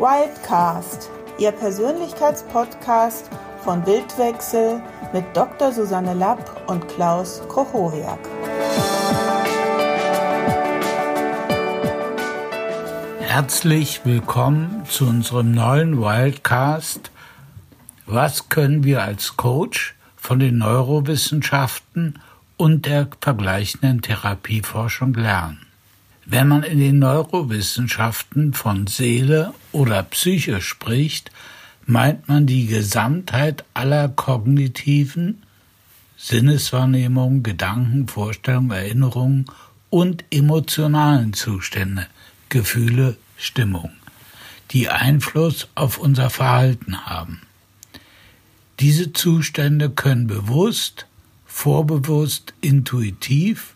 Wildcast, Ihr Persönlichkeitspodcast von Bildwechsel mit Dr. Susanne Lapp und Klaus Kochowiak. Herzlich willkommen zu unserem neuen Wildcast. Was können wir als Coach von den Neurowissenschaften und der vergleichenden Therapieforschung lernen? Wenn man in den Neurowissenschaften von Seele oder Psyche spricht, meint man die Gesamtheit aller kognitiven Sinneswahrnehmungen, Gedanken, Vorstellungen, Erinnerungen und emotionalen Zustände, Gefühle, Stimmung, die Einfluss auf unser Verhalten haben. Diese Zustände können bewusst, vorbewusst, intuitiv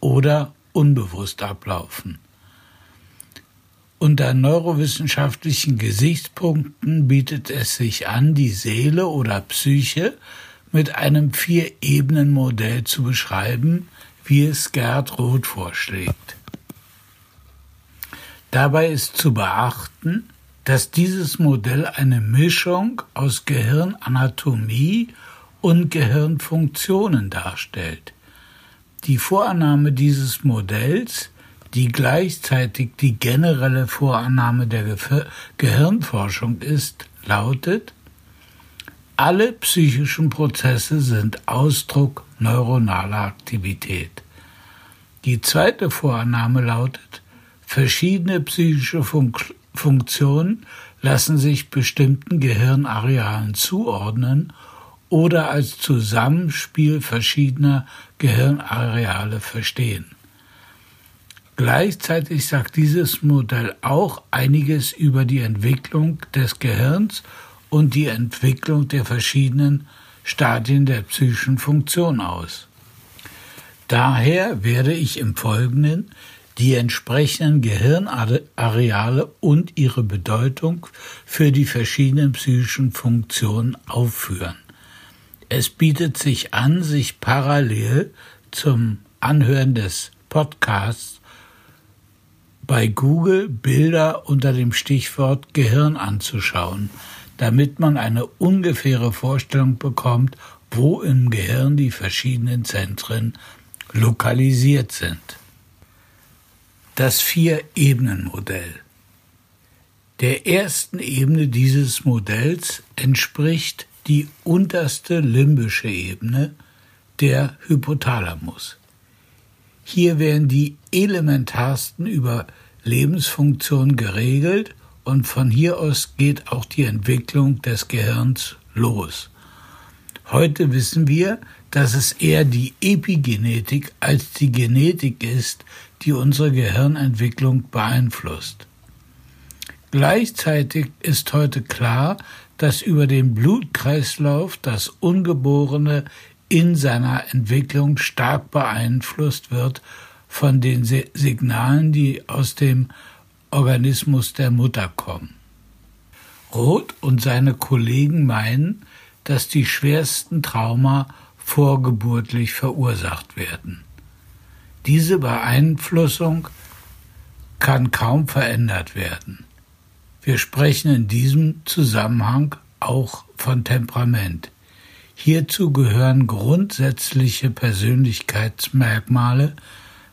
oder unbewusst ablaufen. Unter neurowissenschaftlichen Gesichtspunkten bietet es sich an, die Seele oder Psyche mit einem Vier-Ebenen-Modell zu beschreiben, wie es Gerd Roth vorschlägt. Dabei ist zu beachten, dass dieses Modell eine Mischung aus Gehirnanatomie und Gehirnfunktionen darstellt. Die Vorannahme dieses Modells, die gleichzeitig die generelle Vorannahme der Ge Gehirnforschung ist, lautet, alle psychischen Prozesse sind Ausdruck neuronaler Aktivität. Die zweite Vorannahme lautet, verschiedene psychische Funk Funktionen lassen sich bestimmten Gehirnarealen zuordnen oder als Zusammenspiel verschiedener Gehirnareale verstehen. Gleichzeitig sagt dieses Modell auch einiges über die Entwicklung des Gehirns und die Entwicklung der verschiedenen Stadien der psychischen Funktion aus. Daher werde ich im Folgenden die entsprechenden Gehirnareale und ihre Bedeutung für die verschiedenen psychischen Funktionen aufführen. Es bietet sich an, sich parallel zum Anhören des Podcasts bei Google Bilder unter dem Stichwort Gehirn anzuschauen, damit man eine ungefähre Vorstellung bekommt, wo im Gehirn die verschiedenen Zentren lokalisiert sind. Das Vier-Ebenen-Modell. Der ersten Ebene dieses Modells entspricht die unterste limbische Ebene, der Hypothalamus. Hier werden die elementarsten Überlebensfunktionen geregelt und von hier aus geht auch die Entwicklung des Gehirns los. Heute wissen wir, dass es eher die Epigenetik als die Genetik ist, die unsere Gehirnentwicklung beeinflusst. Gleichzeitig ist heute klar, dass über den Blutkreislauf das Ungeborene in seiner Entwicklung stark beeinflusst wird von den Signalen, die aus dem Organismus der Mutter kommen. Roth und seine Kollegen meinen, dass die schwersten Trauma vorgeburtlich verursacht werden. Diese Beeinflussung kann kaum verändert werden. Wir sprechen in diesem Zusammenhang auch von Temperament. Hierzu gehören grundsätzliche Persönlichkeitsmerkmale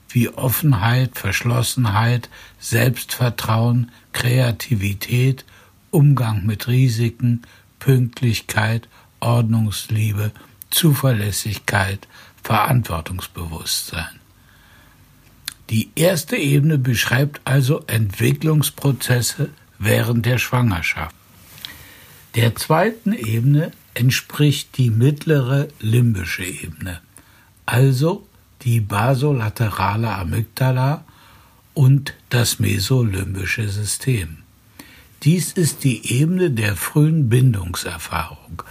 wie Offenheit, Verschlossenheit, Selbstvertrauen, Kreativität, Umgang mit Risiken, Pünktlichkeit, Ordnungsliebe, Zuverlässigkeit, Verantwortungsbewusstsein. Die erste Ebene beschreibt also Entwicklungsprozesse während der Schwangerschaft. Der zweiten Ebene entspricht die mittlere limbische Ebene, also die basolaterale Amygdala und das mesolimbische System. Dies ist die Ebene der frühen Bindungserfahrung.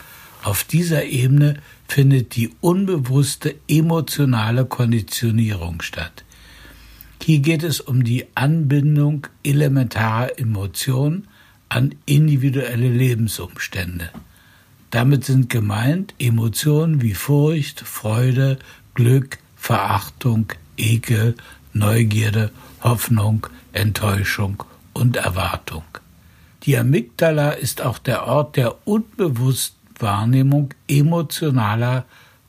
Auf dieser Ebene findet die unbewusste emotionale Konditionierung statt. Hier geht es um die Anbindung elementarer Emotionen an individuelle Lebensumstände. Damit sind gemeint Emotionen wie Furcht, Freude, Glück, Verachtung, Ekel, Neugierde, Hoffnung, Enttäuschung und Erwartung. Die Amygdala ist auch der Ort der unbewussten Wahrnehmung emotionaler,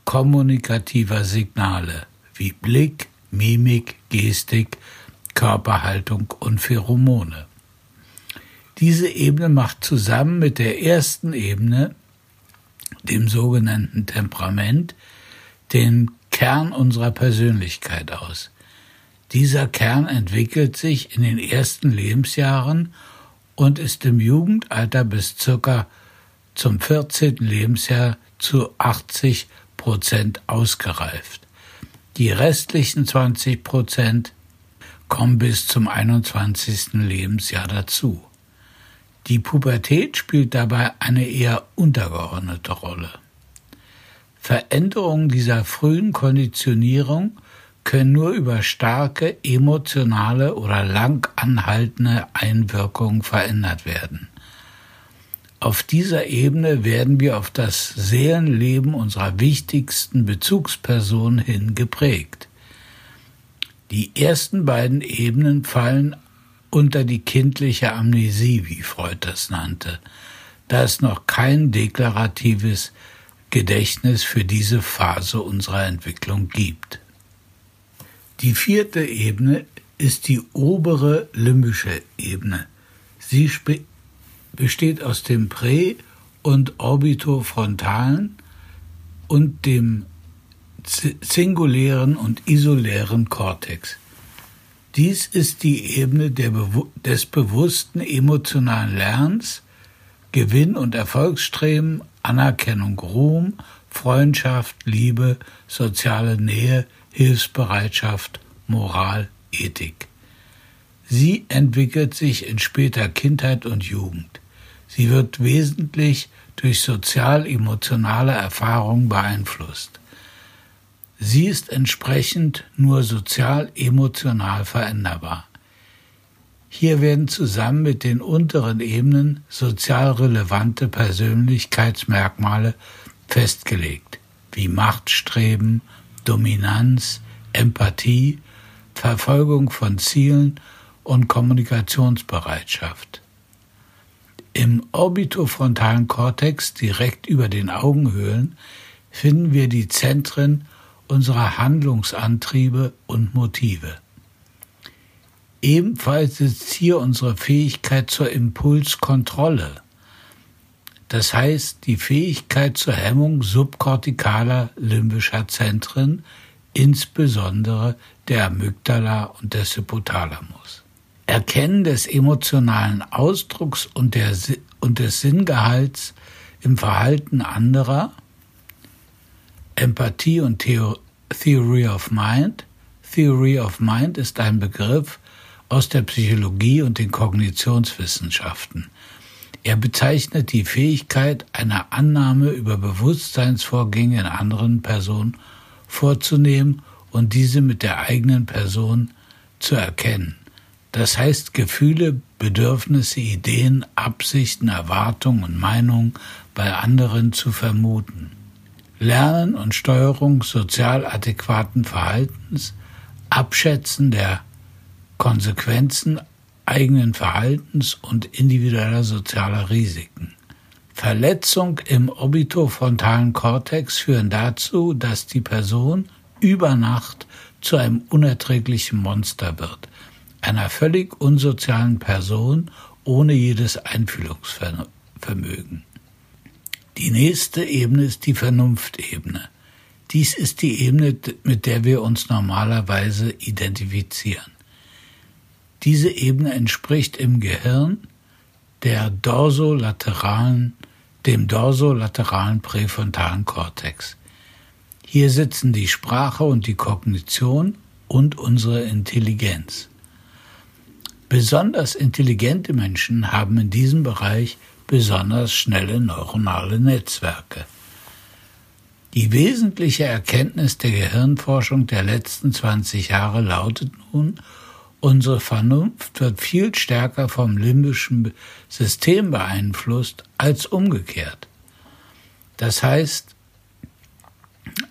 kommunikativer Signale wie Blick, Mimik, Gestik, Körperhaltung und Pheromone. Diese Ebene macht zusammen mit der ersten Ebene, dem sogenannten Temperament, den Kern unserer Persönlichkeit aus. Dieser Kern entwickelt sich in den ersten Lebensjahren und ist im Jugendalter bis circa zum 14. Lebensjahr zu 80 Prozent ausgereift. Die restlichen 20 Prozent kommen bis zum 21. Lebensjahr dazu. Die Pubertät spielt dabei eine eher untergeordnete Rolle. Veränderungen dieser frühen Konditionierung können nur über starke emotionale oder lang anhaltende Einwirkungen verändert werden. Auf dieser Ebene werden wir auf das Seelenleben unserer wichtigsten Bezugsperson hin geprägt. Die ersten beiden Ebenen fallen unter die kindliche Amnesie, wie Freud das nannte, da es noch kein deklaratives Gedächtnis für diese Phase unserer Entwicklung gibt. Die vierte Ebene ist die obere limbische Ebene. Sie besteht aus dem Prä- und Orbitofrontalen und dem singulären und isolären Kortex. Dies ist die Ebene des bewussten emotionalen Lernens, Gewinn- und Erfolgsstreben, Anerkennung, Ruhm, Freundschaft, Liebe, soziale Nähe, Hilfsbereitschaft, Moral, Ethik. Sie entwickelt sich in später Kindheit und Jugend. Sie wird wesentlich durch sozial-emotionale Erfahrungen beeinflusst. Sie ist entsprechend nur sozial-emotional veränderbar. Hier werden zusammen mit den unteren Ebenen sozial relevante Persönlichkeitsmerkmale festgelegt, wie Machtstreben, Dominanz, Empathie, Verfolgung von Zielen und Kommunikationsbereitschaft. Im orbitofrontalen Kortex direkt über den Augenhöhlen finden wir die Zentren unserer Handlungsantriebe und Motive. Ebenfalls sitzt hier unsere Fähigkeit zur Impulskontrolle, das heißt die Fähigkeit zur Hemmung subkortikaler limbischer Zentren, insbesondere der Amygdala und des Hypothalamus. Erkennen des emotionalen Ausdrucks und, der, und des Sinngehalts im Verhalten anderer – Empathie und Theory of Mind. Theory of Mind ist ein Begriff aus der Psychologie und den Kognitionswissenschaften. Er bezeichnet die Fähigkeit, eine Annahme über Bewusstseinsvorgänge in anderen Personen vorzunehmen und diese mit der eigenen Person zu erkennen. Das heißt, Gefühle, Bedürfnisse, Ideen, Absichten, Erwartungen und Meinungen bei anderen zu vermuten. Lernen und Steuerung sozial adäquaten Verhaltens, Abschätzen der Konsequenzen eigenen Verhaltens und individueller sozialer Risiken. Verletzung im orbitofrontalen Kortex führen dazu, dass die Person über Nacht zu einem unerträglichen Monster wird, einer völlig unsozialen Person ohne jedes Einfühlungsvermögen. Die nächste Ebene ist die Vernunftebene. Dies ist die Ebene, mit der wir uns normalerweise identifizieren. Diese Ebene entspricht im Gehirn der dorsolateralen, dem dorsolateralen präfrontalen Kortex. Hier sitzen die Sprache und die Kognition und unsere Intelligenz. Besonders intelligente Menschen haben in diesem Bereich besonders schnelle neuronale Netzwerke. Die wesentliche Erkenntnis der Gehirnforschung der letzten 20 Jahre lautet nun, unsere Vernunft wird viel stärker vom limbischen System beeinflusst als umgekehrt. Das heißt,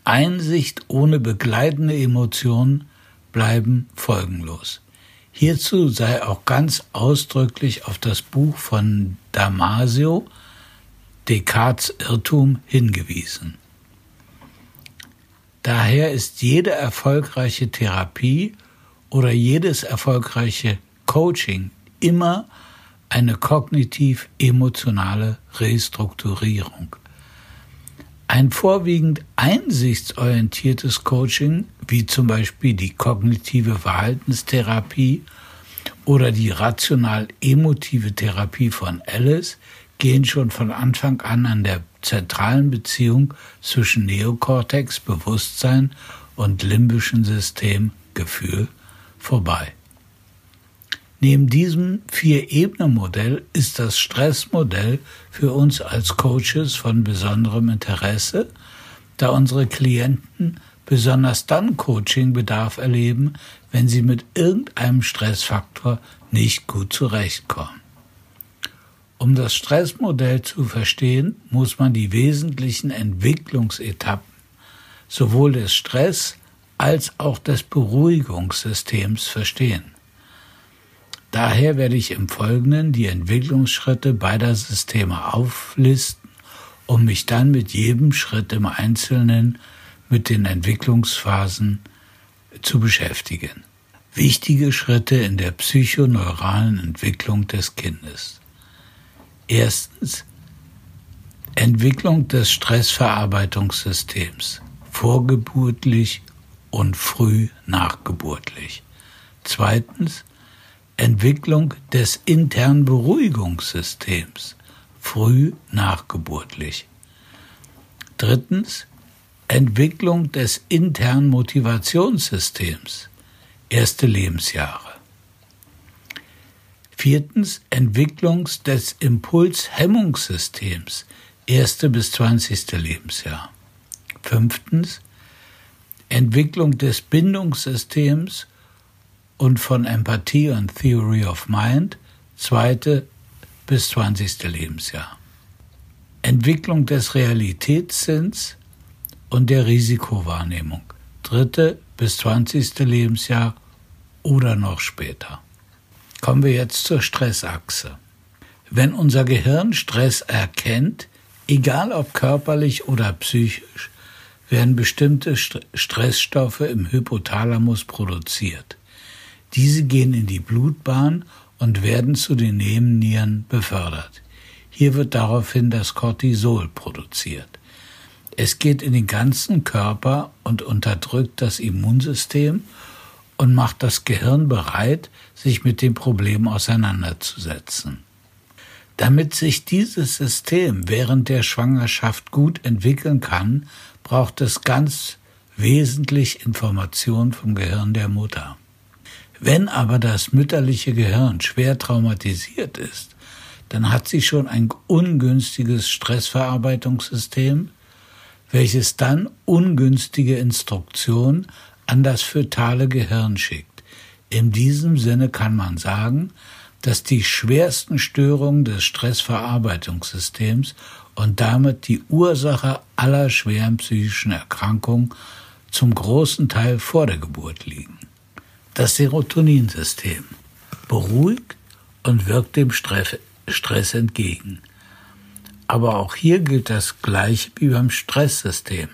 Einsicht ohne begleitende Emotionen bleiben folgenlos. Hierzu sei auch ganz ausdrücklich auf das Buch von Damasio Descartes Irrtum hingewiesen. Daher ist jede erfolgreiche Therapie oder jedes erfolgreiche Coaching immer eine kognitiv-emotionale Restrukturierung. Ein vorwiegend einsichtsorientiertes Coaching, wie zum Beispiel die kognitive Verhaltenstherapie oder die rational-emotive Therapie von Alice, gehen schon von Anfang an an der zentralen Beziehung zwischen Neokortex, Bewusstsein und limbischen System, Gefühl vorbei. Neben diesem Vier-Ebene-Modell ist das Stressmodell für uns als Coaches von besonderem Interesse, da unsere Klienten besonders dann Coachingbedarf erleben, wenn sie mit irgendeinem Stressfaktor nicht gut zurechtkommen. Um das Stressmodell zu verstehen, muss man die wesentlichen Entwicklungsetappen sowohl des Stress als auch des Beruhigungssystems verstehen. Daher werde ich im Folgenden die Entwicklungsschritte beider Systeme auflisten, um mich dann mit jedem Schritt im Einzelnen mit den Entwicklungsphasen zu beschäftigen. Wichtige Schritte in der psychoneuralen Entwicklung des Kindes. Erstens Entwicklung des Stressverarbeitungssystems, vorgeburtlich und früh nachgeburtlich. Zweitens Entwicklung des internen Beruhigungssystems, früh nachgeburtlich. Drittens Entwicklung des internen Motivationssystems, erste Lebensjahre. Viertens Entwicklung des Impulshemmungssystems, erste bis zwanzigste Lebensjahr. Fünftens Entwicklung des Bindungssystems und von Empathie und Theory of Mind, zweite bis zwanzigste Lebensjahr. Entwicklung des Realitätssinns und der Risikowahrnehmung, dritte bis zwanzigste Lebensjahr oder noch später. Kommen wir jetzt zur Stressachse. Wenn unser Gehirn Stress erkennt, egal ob körperlich oder psychisch, werden bestimmte Stressstoffe im Hypothalamus produziert. Diese gehen in die Blutbahn und werden zu den Nebennieren befördert. Hier wird daraufhin das Cortisol produziert. Es geht in den ganzen Körper und unterdrückt das Immunsystem und macht das Gehirn bereit, sich mit dem Problem auseinanderzusetzen. Damit sich dieses System während der Schwangerschaft gut entwickeln kann, braucht es ganz wesentlich Information vom Gehirn der Mutter. Wenn aber das mütterliche Gehirn schwer traumatisiert ist, dann hat sie schon ein ungünstiges Stressverarbeitungssystem, welches dann ungünstige Instruktionen an das fötale Gehirn schickt. In diesem Sinne kann man sagen, dass die schwersten Störungen des Stressverarbeitungssystems und damit die Ursache aller schweren psychischen Erkrankungen zum großen Teil vor der Geburt liegen das Serotoninsystem, beruhigt und wirkt dem Stress entgegen. Aber auch hier gilt das Gleiche wie beim Stresssystem.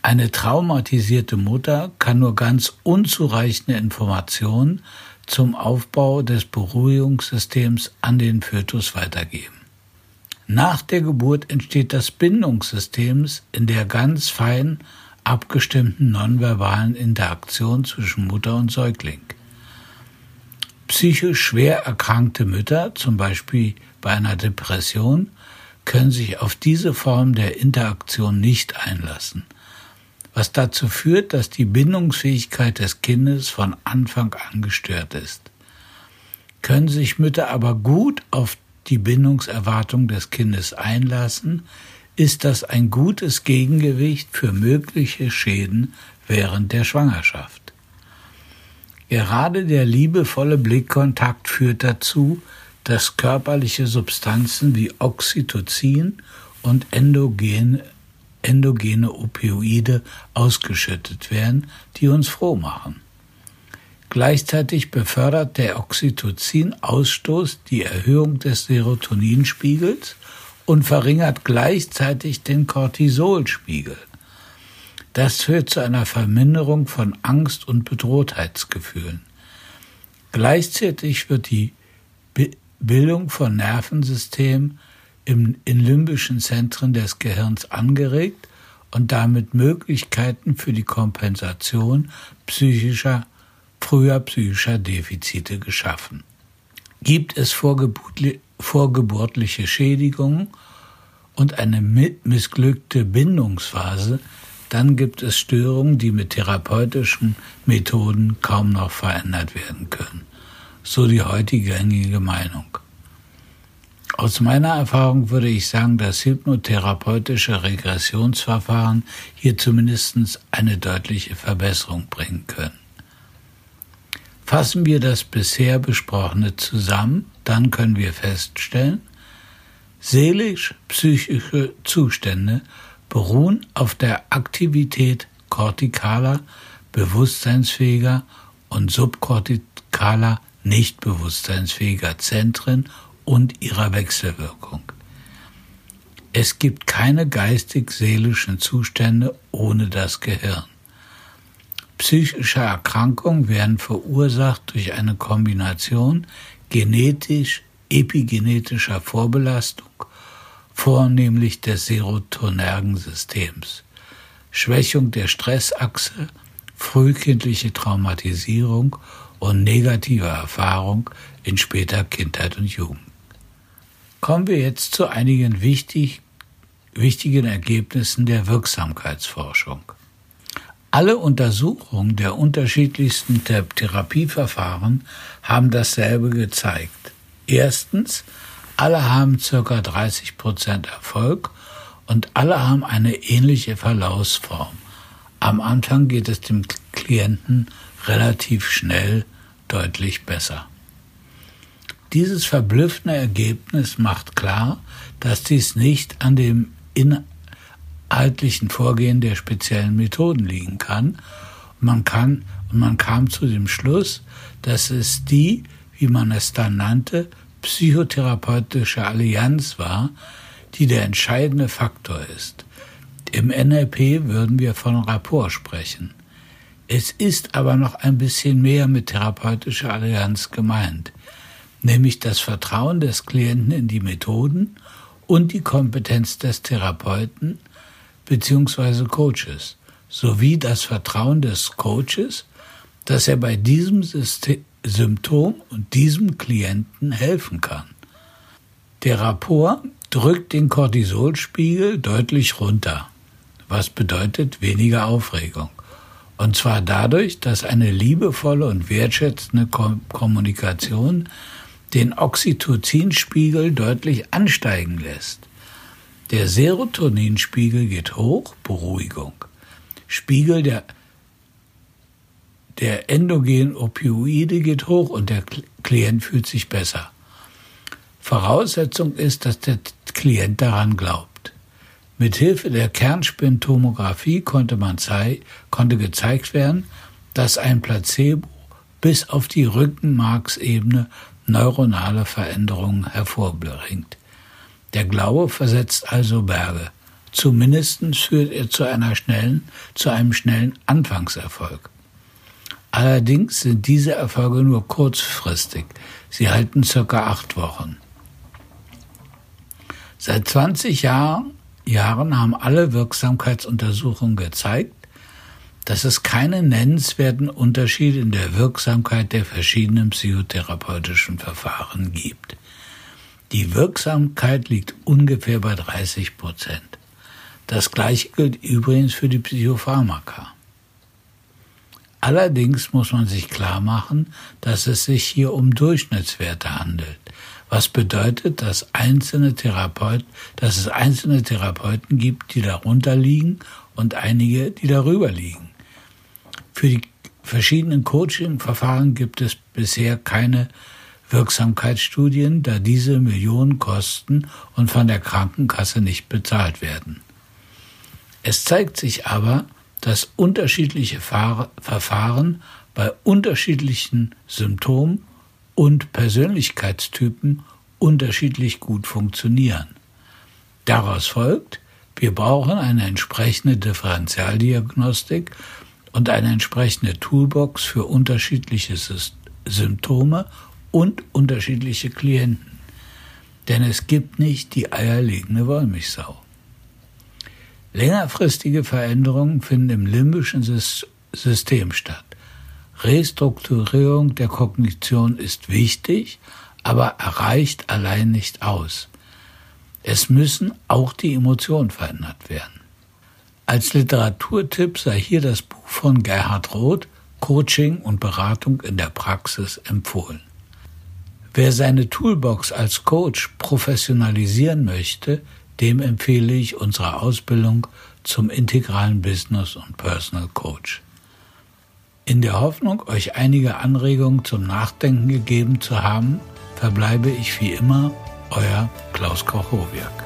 Eine traumatisierte Mutter kann nur ganz unzureichende Informationen zum Aufbau des Beruhigungssystems an den Fötus weitergeben. Nach der Geburt entsteht das Bindungssystem in der ganz fein abgestimmten nonverbalen Interaktion zwischen Mutter und Säugling. Psychisch schwer erkrankte Mütter, zum Beispiel bei einer Depression, können sich auf diese Form der Interaktion nicht einlassen, was dazu führt, dass die Bindungsfähigkeit des Kindes von Anfang an gestört ist. Können sich Mütter aber gut auf die Bindungserwartung des Kindes einlassen, ist das ein gutes Gegengewicht für mögliche Schäden während der Schwangerschaft. Gerade der liebevolle Blickkontakt führt dazu, dass körperliche Substanzen wie Oxytocin und endogene, endogene Opioide ausgeschüttet werden, die uns froh machen. Gleichzeitig befördert der Oxytocin-Ausstoß die Erhöhung des Serotoninspiegels und verringert gleichzeitig den Cortisolspiegel. Das führt zu einer Verminderung von Angst- und Bedrohtheitsgefühlen. Gleichzeitig wird die Bildung von Nervensystemen in limbischen Zentren des Gehirns angeregt und damit Möglichkeiten für die Kompensation psychischer, früher psychischer Defizite geschaffen. Gibt es vorgeburtliche Schädigungen und eine missglückte Bindungsphase, dann gibt es Störungen, die mit therapeutischen Methoden kaum noch verändert werden können. So die heutige gängige Meinung. Aus meiner Erfahrung würde ich sagen, dass hypnotherapeutische Regressionsverfahren hier zumindest eine deutliche Verbesserung bringen können. Fassen wir das bisher Besprochene zusammen, dann können wir feststellen, seelisch-psychische Zustände beruhen auf der Aktivität kortikaler, bewusstseinsfähiger und subkortikaler, nicht bewusstseinsfähiger Zentren und ihrer Wechselwirkung. Es gibt keine geistig-seelischen Zustände ohne das Gehirn. Psychische Erkrankungen werden verursacht durch eine Kombination genetisch-epigenetischer Vorbelastung vornehmlich des Serotonergensystems, Schwächung der Stressachse, frühkindliche Traumatisierung und negative Erfahrung in später Kindheit und Jugend. Kommen wir jetzt zu einigen wichtig, wichtigen Ergebnissen der Wirksamkeitsforschung. Alle Untersuchungen der unterschiedlichsten Therapieverfahren haben dasselbe gezeigt. Erstens, alle haben circa 30 Prozent Erfolg und alle haben eine ähnliche Verlaufsform. Am Anfang geht es dem Klienten relativ schnell deutlich besser. Dieses verblüffende Ergebnis macht klar, dass dies nicht an dem inhaltlichen Vorgehen der speziellen Methoden liegen kann. Man kann und man kam zu dem Schluss, dass es die, wie man es dann nannte, psychotherapeutische Allianz war, die der entscheidende Faktor ist. Im NLP würden wir von Rapport sprechen. Es ist aber noch ein bisschen mehr mit therapeutischer Allianz gemeint, nämlich das Vertrauen des Klienten in die Methoden und die Kompetenz des Therapeuten bzw. Coaches, sowie das Vertrauen des Coaches, dass er bei diesem System, Symptom und diesem Klienten helfen kann. Der Rapport drückt den Cortisolspiegel deutlich runter, was bedeutet weniger Aufregung. Und zwar dadurch, dass eine liebevolle und wertschätzende Kommunikation den Oxytocinspiegel deutlich ansteigen lässt. Der Serotoninspiegel geht hoch, Beruhigung. Spiegel der der endogenen Opioide geht hoch und der Klient fühlt sich besser. Voraussetzung ist, dass der Klient daran glaubt. Mit Hilfe der Kernspintomographie konnte man konnte gezeigt werden, dass ein Placebo bis auf die Rückenmarksebene neuronale Veränderungen hervorbringt. Der Glaube versetzt also Berge. Zumindest führt er zu einer schnellen, zu einem schnellen Anfangserfolg. Allerdings sind diese Erfolge nur kurzfristig. Sie halten circa acht Wochen. Seit 20 Jahren, Jahren haben alle Wirksamkeitsuntersuchungen gezeigt, dass es keine nennenswerten Unterschiede in der Wirksamkeit der verschiedenen psychotherapeutischen Verfahren gibt. Die Wirksamkeit liegt ungefähr bei 30 Prozent. Das gleiche gilt übrigens für die Psychopharmaka. Allerdings muss man sich klar machen, dass es sich hier um Durchschnittswerte handelt, was bedeutet, dass einzelne Therapeuten, dass es einzelne Therapeuten gibt, die darunter liegen und einige, die darüber liegen. Für die verschiedenen Coaching-Verfahren gibt es bisher keine Wirksamkeitsstudien, da diese Millionen kosten und von der Krankenkasse nicht bezahlt werden. Es zeigt sich aber, dass unterschiedliche Verfahren bei unterschiedlichen Symptomen und Persönlichkeitstypen unterschiedlich gut funktionieren. Daraus folgt, wir brauchen eine entsprechende Differentialdiagnostik und eine entsprechende Toolbox für unterschiedliche Symptome und unterschiedliche Klienten. Denn es gibt nicht die eierlegende Wollmilchsau. Längerfristige Veränderungen finden im limbischen System statt. Restrukturierung der Kognition ist wichtig, aber erreicht allein nicht aus. Es müssen auch die Emotionen verändert werden. Als Literaturtipp sei hier das Buch von Gerhard Roth Coaching und Beratung in der Praxis empfohlen. Wer seine Toolbox als Coach professionalisieren möchte, dem empfehle ich unsere Ausbildung zum integralen Business und Personal Coach. In der Hoffnung, euch einige Anregungen zum Nachdenken gegeben zu haben, verbleibe ich wie immer euer Klaus Kochowiak.